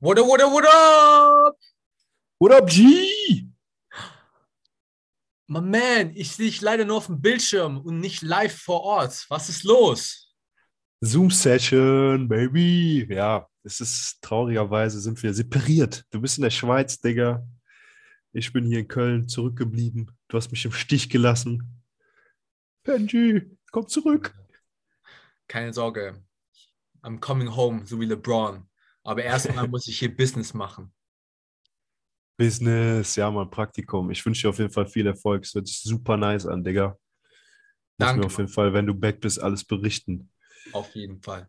What up, what up, what up? What up, G? My man, ich sehe dich leider nur auf dem Bildschirm und nicht live vor Ort. Was ist los? Zoom-Session, Baby. Ja, es ist traurigerweise sind wir separiert. Du bist in der Schweiz, Digga. Ich bin hier in Köln zurückgeblieben. Du hast mich im Stich gelassen. Benji, komm zurück. Keine Sorge. I'm coming home, so wie LeBron. Aber erstmal muss ich hier Business machen. Business, ja, mal Praktikum. Ich wünsche dir auf jeden Fall viel Erfolg. Es hört sich super nice an, Digga. Muss Danke. mir auf jeden Fall, wenn du back bist, alles berichten. Auf jeden Fall.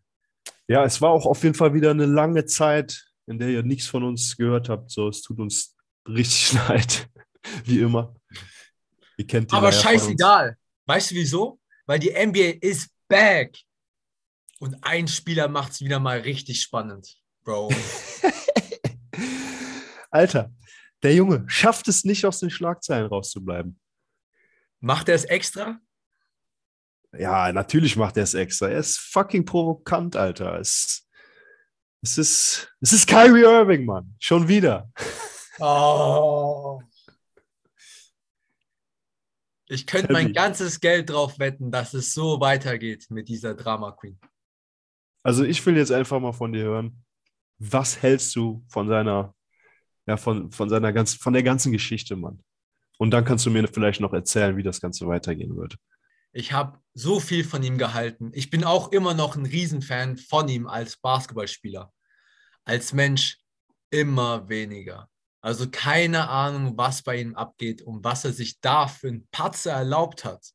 Ja, es war auch auf jeden Fall wieder eine lange Zeit, in der ihr nichts von uns gehört habt. So, es tut uns richtig leid. Wie immer. Ihr kennt die Aber scheißegal. Weißt du wieso? Weil die NBA ist back. Und ein Spieler macht es wieder mal richtig spannend, Bro. Alter, der Junge schafft es nicht, aus den Schlagzeilen rauszubleiben. Macht er es extra? Ja, natürlich macht er es extra. Er ist fucking provokant, Alter. Es, es, ist, es ist Kyrie Irving, Mann. Schon wieder. Oh. Ich könnte mein ganzes Geld drauf wetten, dass es so weitergeht mit dieser Drama Queen. Also ich will jetzt einfach mal von dir hören. Was hältst du von seiner, ja, von, von seiner ganz, von der ganzen Geschichte, Mann? Und dann kannst du mir vielleicht noch erzählen, wie das Ganze weitergehen wird. Ich habe so viel von ihm gehalten. Ich bin auch immer noch ein Riesenfan von ihm als Basketballspieler. Als Mensch immer weniger. Also keine Ahnung, was bei ihm abgeht und was er sich da für einen Patzer erlaubt hat.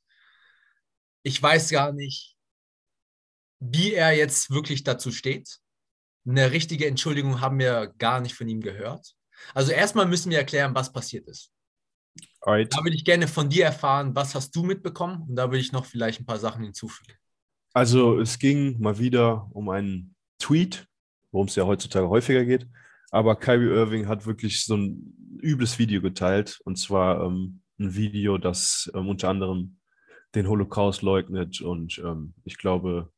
Ich weiß gar nicht, wie er jetzt wirklich dazu steht. Eine richtige Entschuldigung haben wir gar nicht von ihm gehört. Also erstmal müssen wir erklären, was passiert ist. Alright. Da würde ich gerne von dir erfahren, was hast du mitbekommen? Und da würde ich noch vielleicht ein paar Sachen hinzufügen. Also es ging mal wieder um einen Tweet, worum es ja heutzutage häufiger geht. Aber Kyrie Irving hat wirklich so ein übles Video geteilt. Und zwar ähm, ein Video, das ähm, unter anderem den Holocaust leugnet und ähm, ich glaube,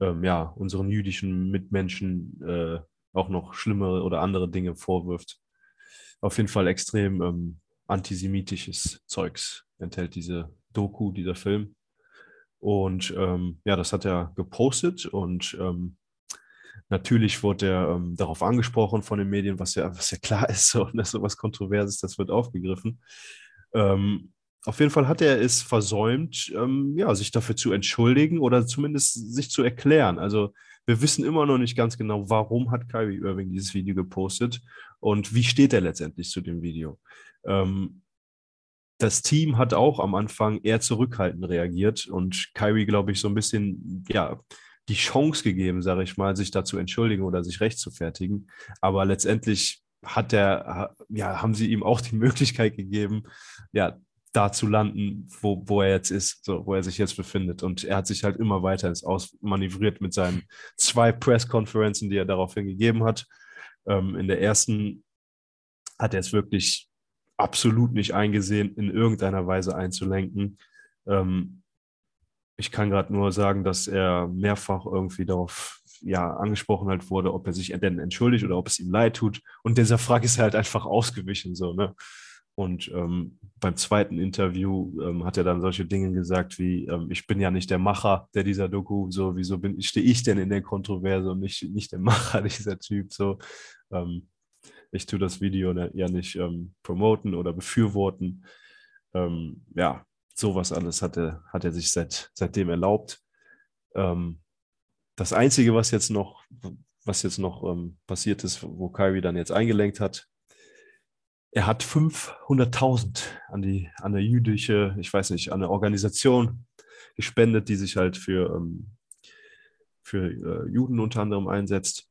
ähm, ja, unseren jüdischen Mitmenschen äh, auch noch schlimmere oder andere Dinge vorwirft. Auf jeden Fall extrem ähm, antisemitisches Zeugs enthält diese Doku, dieser Film. Und ähm, ja, das hat er gepostet und ähm, natürlich wurde er ähm, darauf angesprochen von den Medien, was ja, was ja klar ist, so, dass sowas Kontroverses, das wird aufgegriffen. Ähm, auf jeden Fall hat er es versäumt, ähm, ja, sich dafür zu entschuldigen oder zumindest sich zu erklären. Also wir wissen immer noch nicht ganz genau, warum hat Kyrie Irving dieses Video gepostet und wie steht er letztendlich zu dem Video. Ähm, das Team hat auch am Anfang eher zurückhaltend reagiert und Kyrie, glaube ich, so ein bisschen, ja, die Chance gegeben, sage ich mal, sich da zu entschuldigen oder sich rechtfertigen. Aber letztendlich hat er, ja, haben sie ihm auch die Möglichkeit gegeben, ja, da zu landen, wo, wo er jetzt ist, so, wo er sich jetzt befindet. Und er hat sich halt immer weiter Ausmanövriert mit seinen zwei Presskonferenzen, die er daraufhin gegeben hat. Ähm, in der ersten hat er es wirklich absolut nicht eingesehen, in irgendeiner Weise einzulenken. Ähm, ich kann gerade nur sagen, dass er mehrfach irgendwie darauf ja, angesprochen halt wurde, ob er sich denn entschuldigt oder ob es ihm leid tut. Und dieser Frage ist halt einfach ausgewichen, so, ne? Und ähm, beim zweiten Interview ähm, hat er dann solche Dinge gesagt wie, ähm, ich bin ja nicht der Macher der dieser Doku, so, wieso bin, stehe ich denn in der Kontroverse und nicht, nicht der Macher dieser Typ, so. Ähm, ich tue das Video ne- ja nicht ähm, promoten oder befürworten. Ähm, ja, sowas alles hat er, hat er sich seit, seitdem erlaubt. Das Einzige, was jetzt noch, was jetzt noch passiert ist, wo Kyrie dann jetzt eingelenkt hat, er hat 500.000 an die an eine jüdische, ich weiß nicht, an eine Organisation gespendet, die sich halt für, ähm, für äh, Juden unter anderem einsetzt.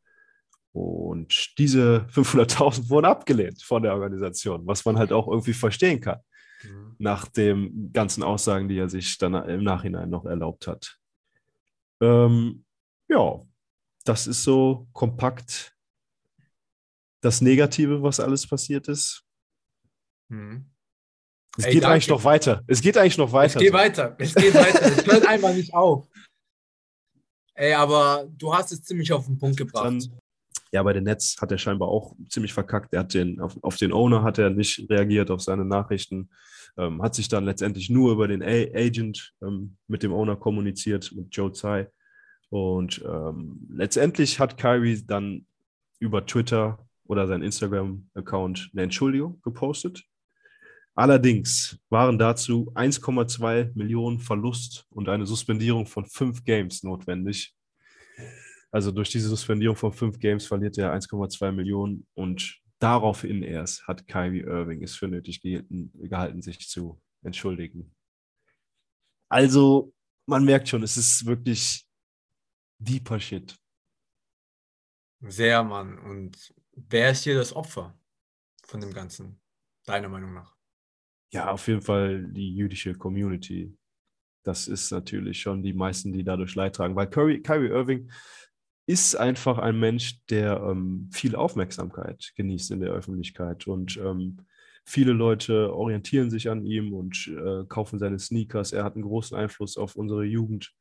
Und diese 500.000 wurden abgelehnt von der Organisation, was man halt auch irgendwie verstehen kann Mhm. nach den ganzen Aussagen, die er sich dann im Nachhinein noch erlaubt hat. Ähm, ja, das ist so kompakt das Negative, was alles passiert ist. Mhm. Es Ey, geht danke. eigentlich noch weiter. Es geht eigentlich noch weiter. Es geht weiter. Es geht weiter. Es hört einfach nicht auf. Ey, aber du hast es ziemlich auf den Punkt gebracht. Dann Ja, bei den Nets hat er scheinbar auch ziemlich verkackt. Er hat den, auf, auf den Owner hat er nicht reagiert, auf seine Nachrichten. Ähm, hat sich dann letztendlich nur über den A Agent ähm, mit dem Owner kommuniziert, mit Joe Tsai. Und ähm, letztendlich hat Kyrie dann über Twitter oder sein Instagram-Account eine Entschuldigung gepostet. Allerdings waren dazu 1,2 Millionen Verlust und eine Suspendierung von fünf Games notwendig. Also durch diese Suspendierung von fünf Games verliert er 1,2 Millionen und daraufhin erst hat Kyrie Irving es für nötig gehalten, gehalten, sich zu entschuldigen. Also man merkt schon, es ist wirklich deeper Shit. Sehr, Mann. Und wer ist hier das Opfer von dem Ganzen, deiner Meinung nach? Ja, auf jeden Fall die jüdische Community. Das ist natürlich schon die meisten, die dadurch Leid tragen. Weil Kyrie, Kyrie Irving ist einfach ein Mensch, der ähm, viel Aufmerksamkeit genießt in der Öffentlichkeit. Und ähm, viele Leute orientieren sich an ihm und äh, kaufen seine Sneakers. Er hat einen großen Einfluss auf unsere Jugend.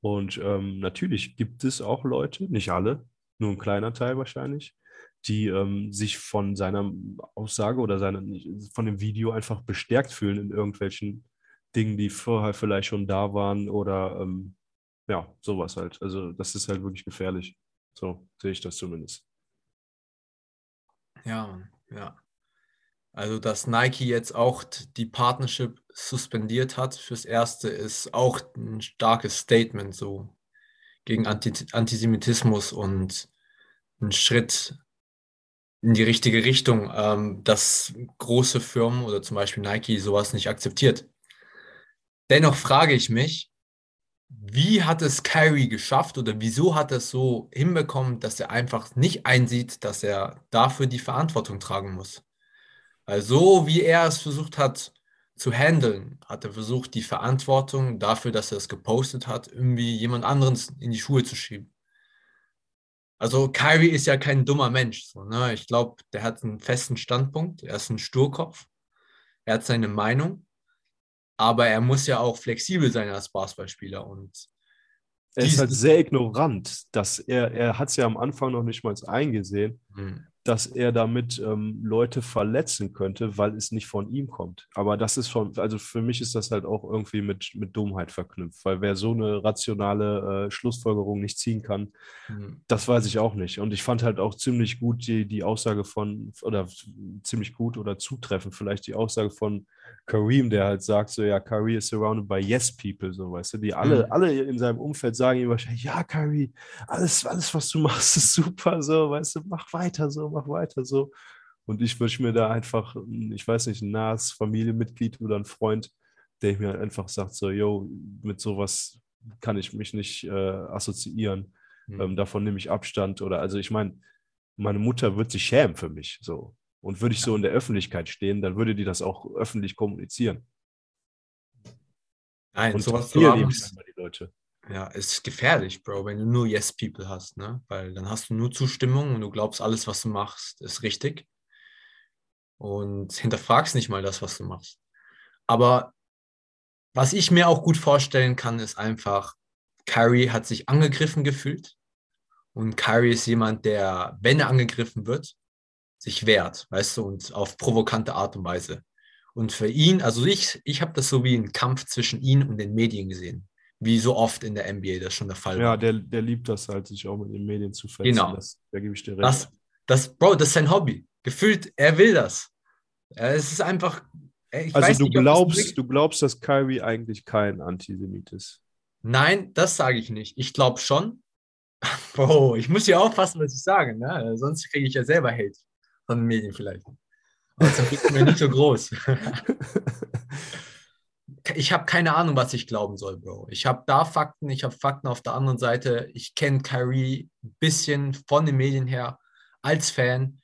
Und ähm, natürlich gibt es auch Leute, nicht alle, nur ein kleiner Teil wahrscheinlich, die ähm, sich von seiner Aussage oder seiner, von dem Video einfach bestärkt fühlen in irgendwelchen Dingen, die vorher vielleicht schon da waren oder ähm, ja, sowas halt. Also das ist halt wirklich gefährlich. So sehe ich das zumindest. Ja, ja. Also, dass Nike jetzt auch die Partnership suspendiert hat fürs Erste, ist auch ein starkes Statement so gegen Anti Antisemitismus und ein Schritt in die richtige Richtung, ähm, dass große Firmen oder zum Beispiel Nike sowas nicht akzeptiert. Dennoch frage ich mich, wie hat es Kyrie geschafft oder wieso hat er es so hinbekommen, dass er einfach nicht einsieht, dass er dafür die Verantwortung tragen muss? Also, wie er es versucht hat zu handeln, hat er versucht, die Verantwortung dafür, dass er es gepostet hat, irgendwie jemand anderen in die Schuhe zu schieben. Also, Kyrie ist ja kein dummer Mensch. So, ne? Ich glaube, der hat einen festen Standpunkt. Er ist ein Sturkopf. Er hat seine Meinung aber er muss ja auch flexibel sein als Basketballspieler. Und er ist halt sehr ignorant, dass er, er hat es ja am Anfang noch nicht mal eingesehen, mhm dass er damit ähm, Leute verletzen könnte, weil es nicht von ihm kommt. Aber das ist schon, also für mich ist das halt auch irgendwie mit, mit Dummheit verknüpft, weil wer so eine rationale äh, Schlussfolgerung nicht ziehen kann, mhm. das weiß ich auch nicht. Und ich fand halt auch ziemlich gut die, die Aussage von, oder ziemlich gut oder zutreffend vielleicht die Aussage von Kareem, der halt sagt so, ja, Kyrie is surrounded by yes people, so, weißt du, die alle, mhm. alle in seinem Umfeld sagen ihm wahrscheinlich, ja, Kyrie, alles, alles, was du machst, ist super, so, weißt du, mach weiter so, mach weiter so. Und ich wünsche mir da einfach, ich weiß nicht, ein nahes Familienmitglied oder ein Freund, der mir einfach sagt, so, yo, mit sowas kann ich mich nicht äh, assoziieren. Mhm. Ähm, davon nehme ich Abstand. Oder also ich meine, meine Mutter wird sich schämen für mich. So. Und würde ich so in der Öffentlichkeit stehen, dann würde die das auch öffentlich kommunizieren. Nein, und sowas zu haben, die Leute. Ja, es ist gefährlich, Bro, wenn du nur Yes-People hast, ne? Weil dann hast du nur Zustimmung und du glaubst, alles, was du machst, ist richtig. Und hinterfragst nicht mal das, was du machst. Aber was ich mir auch gut vorstellen kann, ist einfach, Kyrie hat sich angegriffen gefühlt. Und Kyrie ist jemand, der, wenn er angegriffen wird, sich wehrt, weißt du, und auf provokante Art und Weise. Und für ihn, also ich, ich habe das so wie einen Kampf zwischen ihm und den Medien gesehen. Wie so oft in der NBA das schon der Fall ja, war. Ja, der, der liebt das halt, sich auch mit den Medien zu fetzen. Genau. Das, da gebe ich dir recht. Das, das, Bro, das ist sein Hobby. Gefühlt, er will das. Es ist einfach. also du nicht, glaubst, du glaubst, dass Kyrie eigentlich kein Antisemit ist? Nein, das sage ich nicht. Ich glaube schon. Bro, ich muss ja aufpassen, was ich sage, ne? sonst kriege ich ja selber Hate von den Medien vielleicht. Aber zum Glück mir nicht so groß. ich habe keine Ahnung, was ich glauben soll, Bro. Ich habe da Fakten, ich habe Fakten auf der anderen Seite. Ich kenne Kyrie ein bisschen von den Medien her als Fan.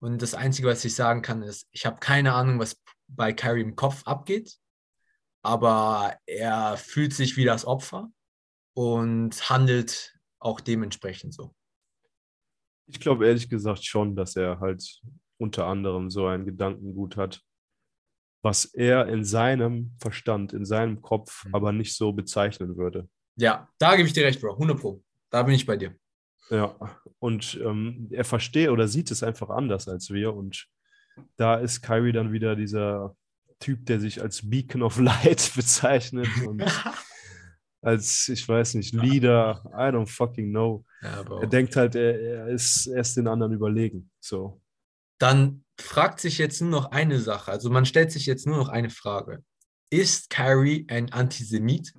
Und das Einzige, was ich sagen kann, ist, ich habe keine Ahnung, was bei Kyrie im Kopf abgeht. Aber er fühlt sich wie das Opfer und handelt auch dementsprechend so. Ich glaube ehrlich gesagt schon, dass er halt unter anderem so ein Gedankengut hat, was er in seinem Verstand, in seinem Kopf mhm. aber nicht so bezeichnen würde. Ja, da gebe ich dir recht, Bro. 100 Pro. Da bin ich bei dir. Ja, und ähm, er versteht oder sieht es einfach anders als wir. Und da ist Kyrie dann wieder dieser Typ, der sich als Beacon of Light bezeichnet und als, ich weiß nicht, Leader, I don't fucking know. Ja, er denkt halt, er, er ist erst den anderen überlegen. So. Dann fragt sich jetzt nur noch eine Sache. Also man stellt sich jetzt nur noch eine Frage. Ist Kyrie ein Antisemit?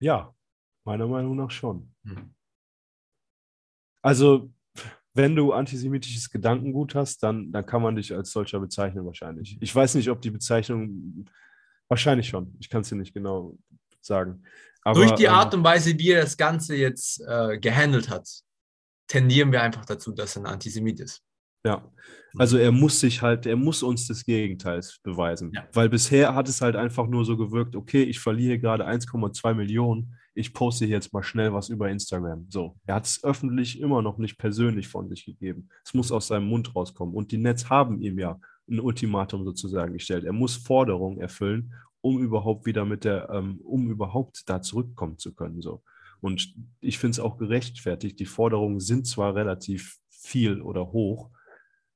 Ja, meiner Meinung nach schon. Hm. Also, wenn du antisemitisches Gedankengut hast, dann, dann kann man dich als solcher bezeichnen wahrscheinlich. Ich weiß nicht, ob die Bezeichnung, wahrscheinlich schon, ich kann es dir nicht genau sagen. Aber, Durch die ähm, Art und Weise, wie er das Ganze jetzt äh, gehandelt hat, tendieren wir einfach dazu, dass er ein Antisemit ist. Ja, also er muss sich halt, er muss uns des Gegenteils beweisen. Ja. Weil bisher hat es halt einfach nur so gewirkt, okay, ich verliere gerade 1,2 Millionen, ich poste jetzt mal schnell was über Instagram. So, er hat es öffentlich immer noch nicht persönlich von sich gegeben. Es muss aus seinem Mund rauskommen. Und die Nets haben ihm ja ein Ultimatum sozusagen gestellt. Er muss Forderungen erfüllen, um überhaupt wieder mit der, ähm, um überhaupt da zurückkommen zu können. So. Und ich finde es auch gerechtfertigt. Die Forderungen sind zwar relativ viel oder hoch,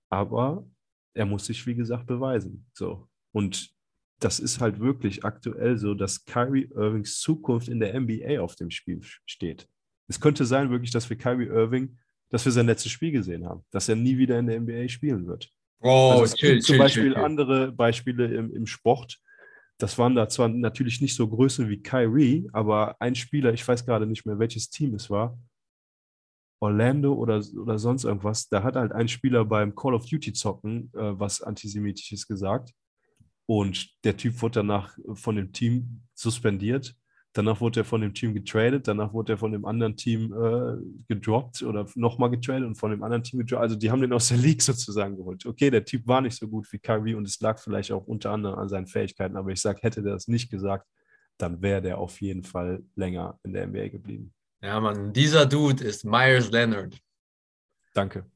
aber er muss sich, wie gesagt, beweisen. So. Und das ist halt wirklich aktuell so, dass Kyrie Irvings Zukunft in der NBA auf dem Spiel steht. Es könnte sein, wirklich, dass wir Kyrie Irving, dass wir sein letztes Spiel gesehen haben, dass er nie wieder in der NBA spielen wird. Oh, also es gibt zum Beispiel andere Beispiele im, im Sport. Das waren da zwar natürlich nicht so Größen wie Kyrie, aber ein Spieler, ich weiß gerade nicht mehr, welches Team es war, Orlando oder, oder sonst irgendwas, da hat halt ein Spieler beim Call of Duty zocken äh, was Antisemitisches gesagt. Und der Typ wurde danach von dem Team suspendiert. Danach wurde er von dem Team getradet. Danach wurde er von dem anderen Team äh, gedroppt oder nochmal getradet und von dem anderen Team gedroppt. Also die haben den aus der League sozusagen geholt. Okay, der Typ war nicht so gut wie Kyrie und es lag vielleicht auch unter anderem an seinen Fähigkeiten. Aber ich sage, hätte der das nicht gesagt, dann wäre der auf jeden Fall länger in der NBA geblieben. Ja, Mann, dieser Dude ist Myers Leonard. Danke.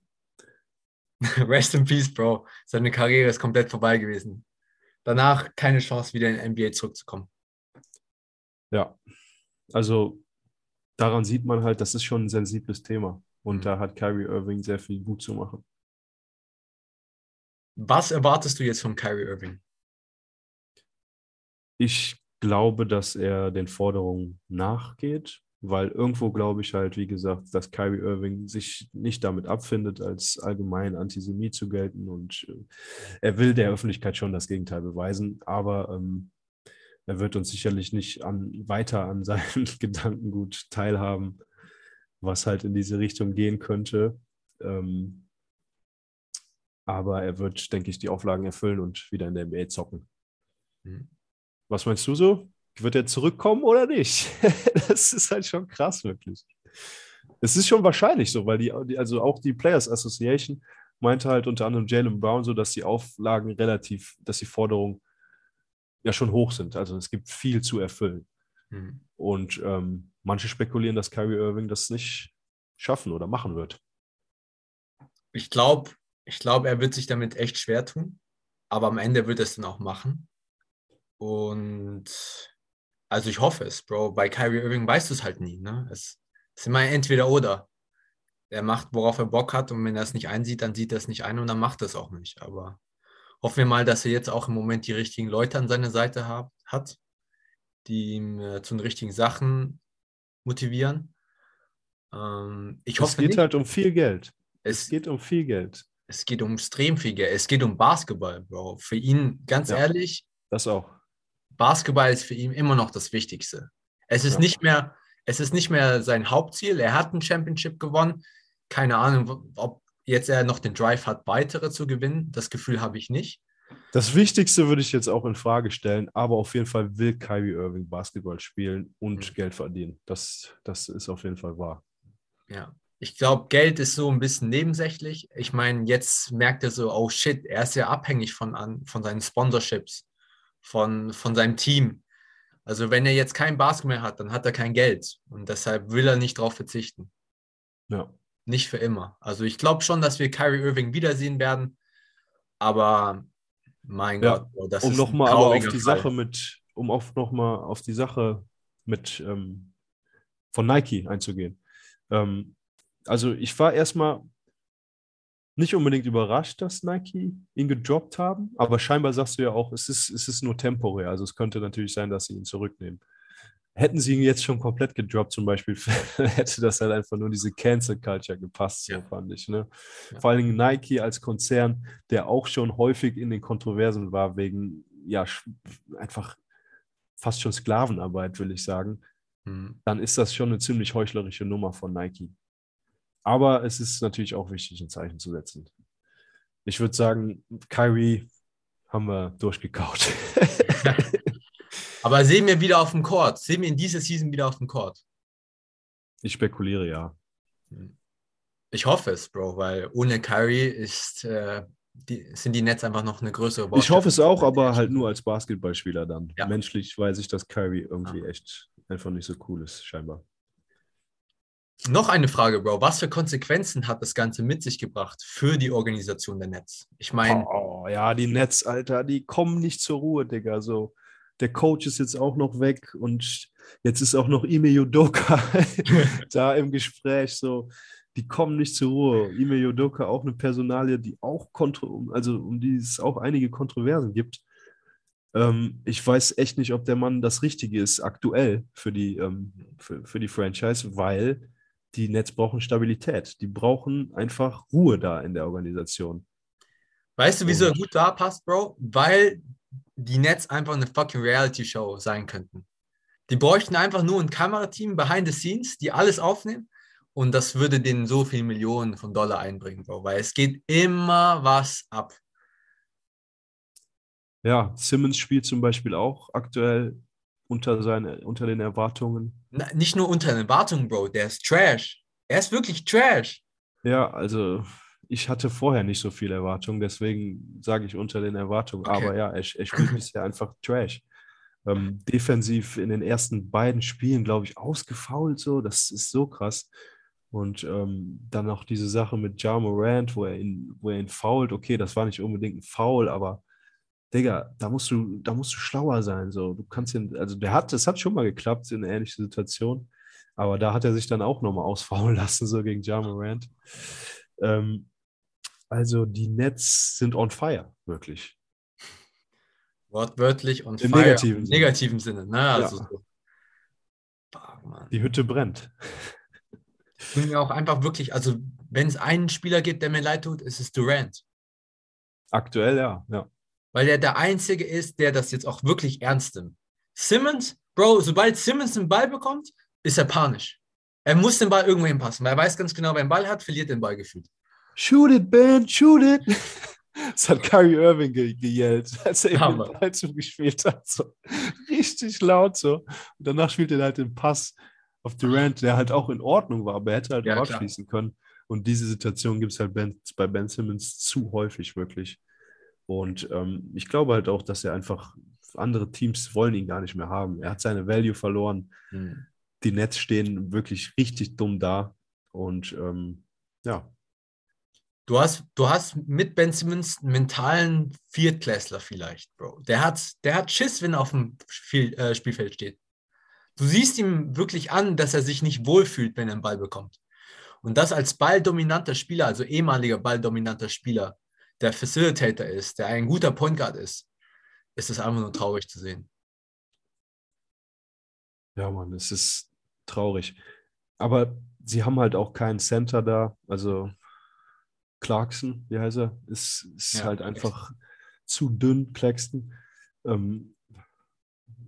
Rest in Peace, Bro. Seine Karriere ist komplett vorbei gewesen. Danach keine Chance, wieder in die NBA zurückzukommen. Ja, also daran sieht man halt, das ist schon ein sensibles Thema. Und Mhm. da hat Kyrie Irving sehr viel gut zu machen. Was erwartest du jetzt von Kyrie Irving? Ich glaube, dass er den Forderungen nachgeht, weil irgendwo glaube ich halt, wie gesagt, dass Kyrie Irving sich nicht damit abfindet, als allgemein Antisemit zu gelten und äh, er will der Öffentlichkeit schon das Gegenteil beweisen, aber ähm, er wird uns sicherlich nicht an, weiter an seinem Gedankengut teilhaben, was halt in diese Richtung gehen könnte. Ähm, aber er wird, denke ich, die Auflagen erfüllen und wieder in der NBA zocken. Mhm. Was meinst du so? Wird er zurückkommen oder nicht? das ist halt schon krass, wirklich. Es ist schon wahrscheinlich so, weil die, also auch die Players Association meinte halt unter anderem Jalen Brown so, dass die Auflagen relativ, dass die Forderungen ja schon hoch sind. Also es gibt viel zu erfüllen. Mhm. Und ähm, manche spekulieren, dass Kyrie Irving das nicht schaffen oder machen wird. Ich glaube, ich glaub, er wird sich damit echt schwer tun, aber am Ende wird er es dann auch machen. Und also ich hoffe es, Bro. Bei Kyrie Irving weißt du es halt nie. Ne? Es ist immer entweder oder. Er macht, worauf er Bock hat und wenn er es nicht einsieht, dann sieht er es nicht ein und dann macht er es auch nicht. Aber hoffen wir mal, dass er jetzt auch im Moment die richtigen Leute an seiner Seite hab, hat, die ihm äh, zu den richtigen Sachen motivieren. Ähm, ich Es hoffe geht nicht. halt um viel Geld. Es es, geht um viel Geld. es geht um extrem viel Geld. Es geht um Basketball, Bro. Für ihn, ganz Ja. ehrlich, Das auch. Basketball ist für ihn immer noch das Wichtigste. Es ist Ja. nicht mehr, es ist nicht mehr sein Hauptziel. Er hat ein Championship gewonnen. Keine Ahnung, ob jetzt er noch den Drive hat, weitere zu gewinnen. Das Gefühl habe ich nicht. Das Wichtigste würde ich jetzt auch in Frage stellen, aber auf jeden Fall will Kyrie Irving Basketball spielen und Mhm. Geld verdienen. Das, das ist auf jeden Fall wahr. Ja. Ich glaube, Geld ist so ein bisschen nebensächlich. Ich meine, jetzt merkt er so, oh shit, er ist ja abhängig von, an, von seinen Sponsorships, von, von seinem Team. Also wenn er jetzt kein Basketball mehr hat, dann hat er kein Geld. Und deshalb will er nicht darauf verzichten. Ja. Nicht für immer. Also ich glaube schon, dass wir Kyrie Irving wiedersehen werden. Aber mein Ja, Gott, Bro, das um ist ein nochmal aber auf die Fall. Sache mit, um auf nochmal auf die Sache mit, ähm, von Nike einzugehen. Ähm, also ich war erstmal nicht unbedingt überrascht, dass Nike ihn gedroppt haben, aber scheinbar sagst du ja auch, es ist, es ist nur temporär. Also es könnte natürlich sein, dass sie ihn zurücknehmen. Hätten sie ihn jetzt schon komplett gedroppt, zum Beispiel, hätte das halt einfach nur diese Cancel Culture gepasst, so ja. fand ich. Ne? Ja. Vor allen Dingen Nike als Konzern, der auch schon häufig in den Kontroversen war, wegen ja einfach fast schon Sklavenarbeit, will ich sagen, mhm. dann ist das schon eine ziemlich heuchlerische Nummer von Nike. Aber es ist natürlich auch wichtig, ein Zeichen zu setzen. Ich würde sagen, Kyrie haben wir durchgekaut. Aber sehen wir wieder auf dem Court? Sehen wir in dieser Season wieder auf dem Court? Ich spekuliere ja. Ich hoffe es, Bro, weil ohne Kyrie ist, äh, die, sind die Nets einfach noch eine größere Baustelle. Ich hoffe es auch, aber halt nur als Basketballspieler dann. Ja. Menschlich weiß ich, dass Kyrie irgendwie ja. echt einfach nicht so cool ist, scheinbar. Noch eine Frage, Bro. Was für Konsequenzen hat das Ganze mit sich gebracht für die Organisation der Nets? Ich meine. Oh, ja, die Nets, Alter, die kommen nicht zur Ruhe, Digga. So, der Coach ist jetzt auch noch weg und jetzt ist auch noch Ime Yudoka da im Gespräch. So, die kommen nicht zur Ruhe. Ime Yudoka auch eine Personalie, die auch kontro also um die es auch einige Kontroversen gibt. Ähm, ich weiß echt nicht, ob der Mann das Richtige ist aktuell für die, ähm, für, für die Franchise, weil die Nets brauchen Stabilität. Die brauchen einfach Ruhe da in der Organisation. Weißt du, wieso er gut da passt, Bro? Weil die Nets einfach eine fucking Reality-Show sein könnten. Die bräuchten einfach nur ein Kamerateam behind the scenes, die alles aufnehmen und das würde denen so viele Millionen von Dollar einbringen, Bro, weil es geht immer was ab. Ja, Simmons spielt zum Beispiel auch aktuell unter, seine, unter den Erwartungen. Na, nicht nur unter den Erwartungen, Bro, der ist Trash. Er ist wirklich Trash. Ja, also ich hatte vorher nicht so viel Erwartungen, deswegen sage ich unter den Erwartungen. Okay. Aber ja, er, er spielt bisher einfach Trash. Ähm, defensiv in den ersten beiden Spielen, glaube ich, ausgefault so. Das ist so krass. Und ähm, dann auch diese Sache mit Ja Morant, wo er ihn, wo er ihn fault. Okay, das war nicht unbedingt ein Foul, aber Digga, da musst du, da musst du schlauer sein. So, du kannst ihn, also der hat, es hat schon mal geklappt in ähnlichen Situation, aber da hat er sich dann auch nochmal ausfaulen lassen, so gegen Ja Morant. Ähm, also die Nets sind on fire, wirklich. Wortwörtlich und Im fire, negativen, Sinne. negativen Sinne. Ne? Also ja. so. Boah, die Hütte brennt. Und mir auch einfach wirklich, also wenn es einen Spieler gibt, der mir leid tut, ist es Durant. Aktuell ja, ja weil er der Einzige ist, der das jetzt auch wirklich ernst nimmt. Simmons, Bro, sobald Simmons den Ball bekommt, ist er panisch. Er muss den Ball irgendwo hinpassen, weil er weiß ganz genau, wer den Ball hat, verliert den Ball gefühlt. Shoot it, Ben, shoot it. Das hat Kyrie Irving ge gejellt, als er ihm den Ball zugespielt hat. So. Richtig laut so. Und danach spielt er halt den Pass auf Durant, der halt auch in Ordnung war, aber er hätte halt ja, abschließen können. Und diese Situation gibt es halt ben, bei Ben Simmons zu häufig, wirklich. Und ähm, ich glaube halt auch, dass er einfach, andere Teams wollen ihn gar nicht mehr haben. Er hat seine Value verloren. Mhm. Die Nets stehen wirklich richtig dumm da. Und ähm, ja. Du hast, du hast mit Ben Simmons einen mentalen Viertklässler vielleicht, Bro. Der hat, der hat Schiss, wenn er auf dem Spiel, äh, Spielfeld steht. Du siehst ihm wirklich an, dass er sich nicht wohlfühlt, wenn er einen Ball bekommt. Und das als balldominanter Spieler, also ehemaliger balldominanter Spieler, der Facilitator ist, der ein guter Point Guard ist, ist es einfach nur traurig zu sehen. Ja, Mann, es ist traurig. Aber sie haben halt auch keinen Center da. Also Clarkson, wie heißt er, ist, ist ja, halt einfach zu dünn, Claxton. Ähm,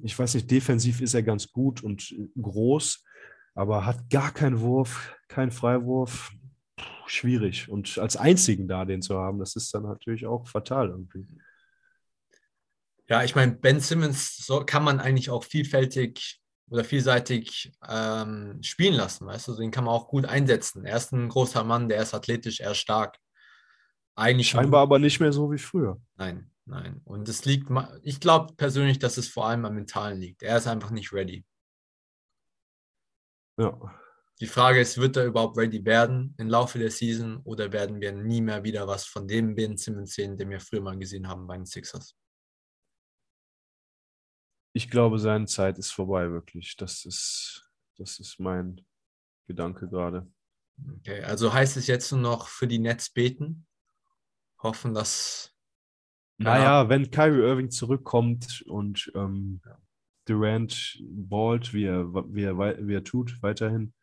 ich weiß nicht, defensiv ist er ganz gut und groß, aber hat gar keinen Wurf, keinen Freiwurf schwierig. Und als einzigen da den zu haben, das ist dann natürlich auch fatal irgendwie. Ja, ich meine, Ben Simmons so kann man eigentlich auch vielfältig oder vielseitig ähm, spielen lassen, weißt du? Den kann man auch gut einsetzen. Er ist ein großer Mann, der ist athletisch, er ist stark. Eigentlich Scheinbar aber nicht mehr so wie früher. Nein, nein. Und es liegt, ich glaube persönlich, dass es vor allem am Mentalen liegt. Er ist einfach nicht ready. Ja. Die Frage ist, wird er überhaupt ready werden im Laufe der Season oder werden wir nie mehr wieder was von dem Ben Simmons sehen, den wir früher mal gesehen haben bei den Sixers? Ich glaube, seine Zeit ist vorbei, wirklich. Das ist, Das ist mein Gedanke gerade. Okay, also heißt es jetzt nur noch für die Nets beten? Hoffen, dass. Naja, wenn Kyrie Irving zurückkommt und ähm, Durant ballt, wie er, wie, er, wie er tut, weiterhin,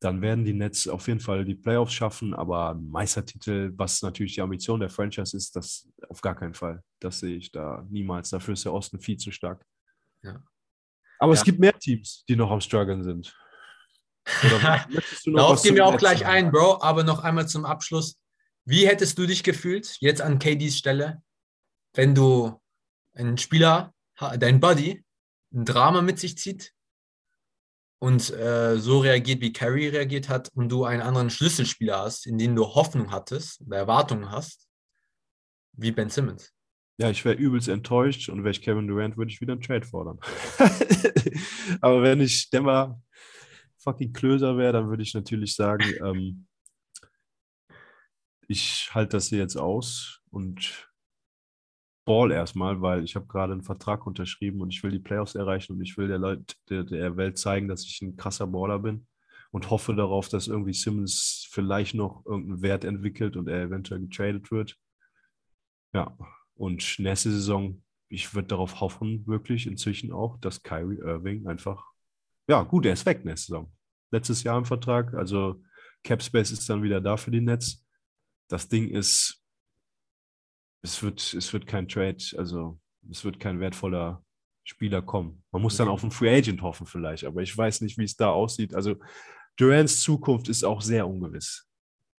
dann werden die Nets auf jeden Fall die Playoffs schaffen, aber Meistertitel, was natürlich die Ambition der Franchise ist, das auf gar keinen Fall. Das sehe ich da niemals. Dafür ist der Osten viel zu stark. Ja. Aber Ja. es gibt mehr Teams, die noch am struggeln sind. Darauf gehen wir auch gleich ein, Bro. Aber noch einmal zum Abschluss. Wie hättest du dich gefühlt, jetzt an KDs Stelle, wenn du einen Spieler, dein Buddy, ein Drama mit sich zieht und äh, so reagiert, wie Carrie reagiert hat und du einen anderen Schlüsselspieler hast, in den du Hoffnung hattest oder Erwartungen hast, wie Ben Simmons? Ja, ich wäre übelst enttäuscht und wäre ich Kevin Durant, würde ich wieder einen Trade fordern. Aber wenn ich Denver fucking Klöser wäre, dann würde ich natürlich sagen, ähm, ich halte das hier jetzt aus und ball erstmal, weil ich habe gerade einen Vertrag unterschrieben und ich will die Playoffs erreichen und ich will der, Leut, der, der Welt zeigen, dass ich ein krasser Baller bin und hoffe darauf, dass irgendwie Simmons vielleicht noch irgendeinen Wert entwickelt und er eventuell getradet wird. Ja, und nächste Saison, ich würde darauf hoffen, wirklich inzwischen auch, dass Kyrie Irving einfach, ja, gut, er ist weg nächste Saison. Letztes Jahr im Vertrag, also Cap Space ist dann wieder da für die Nets. Das Ding ist, es wird, es wird kein Trade, also es wird kein wertvoller Spieler kommen. Man muss dann auf einen Free Agent hoffen vielleicht, aber ich weiß nicht, wie es da aussieht. Also Durants Zukunft ist auch sehr ungewiss.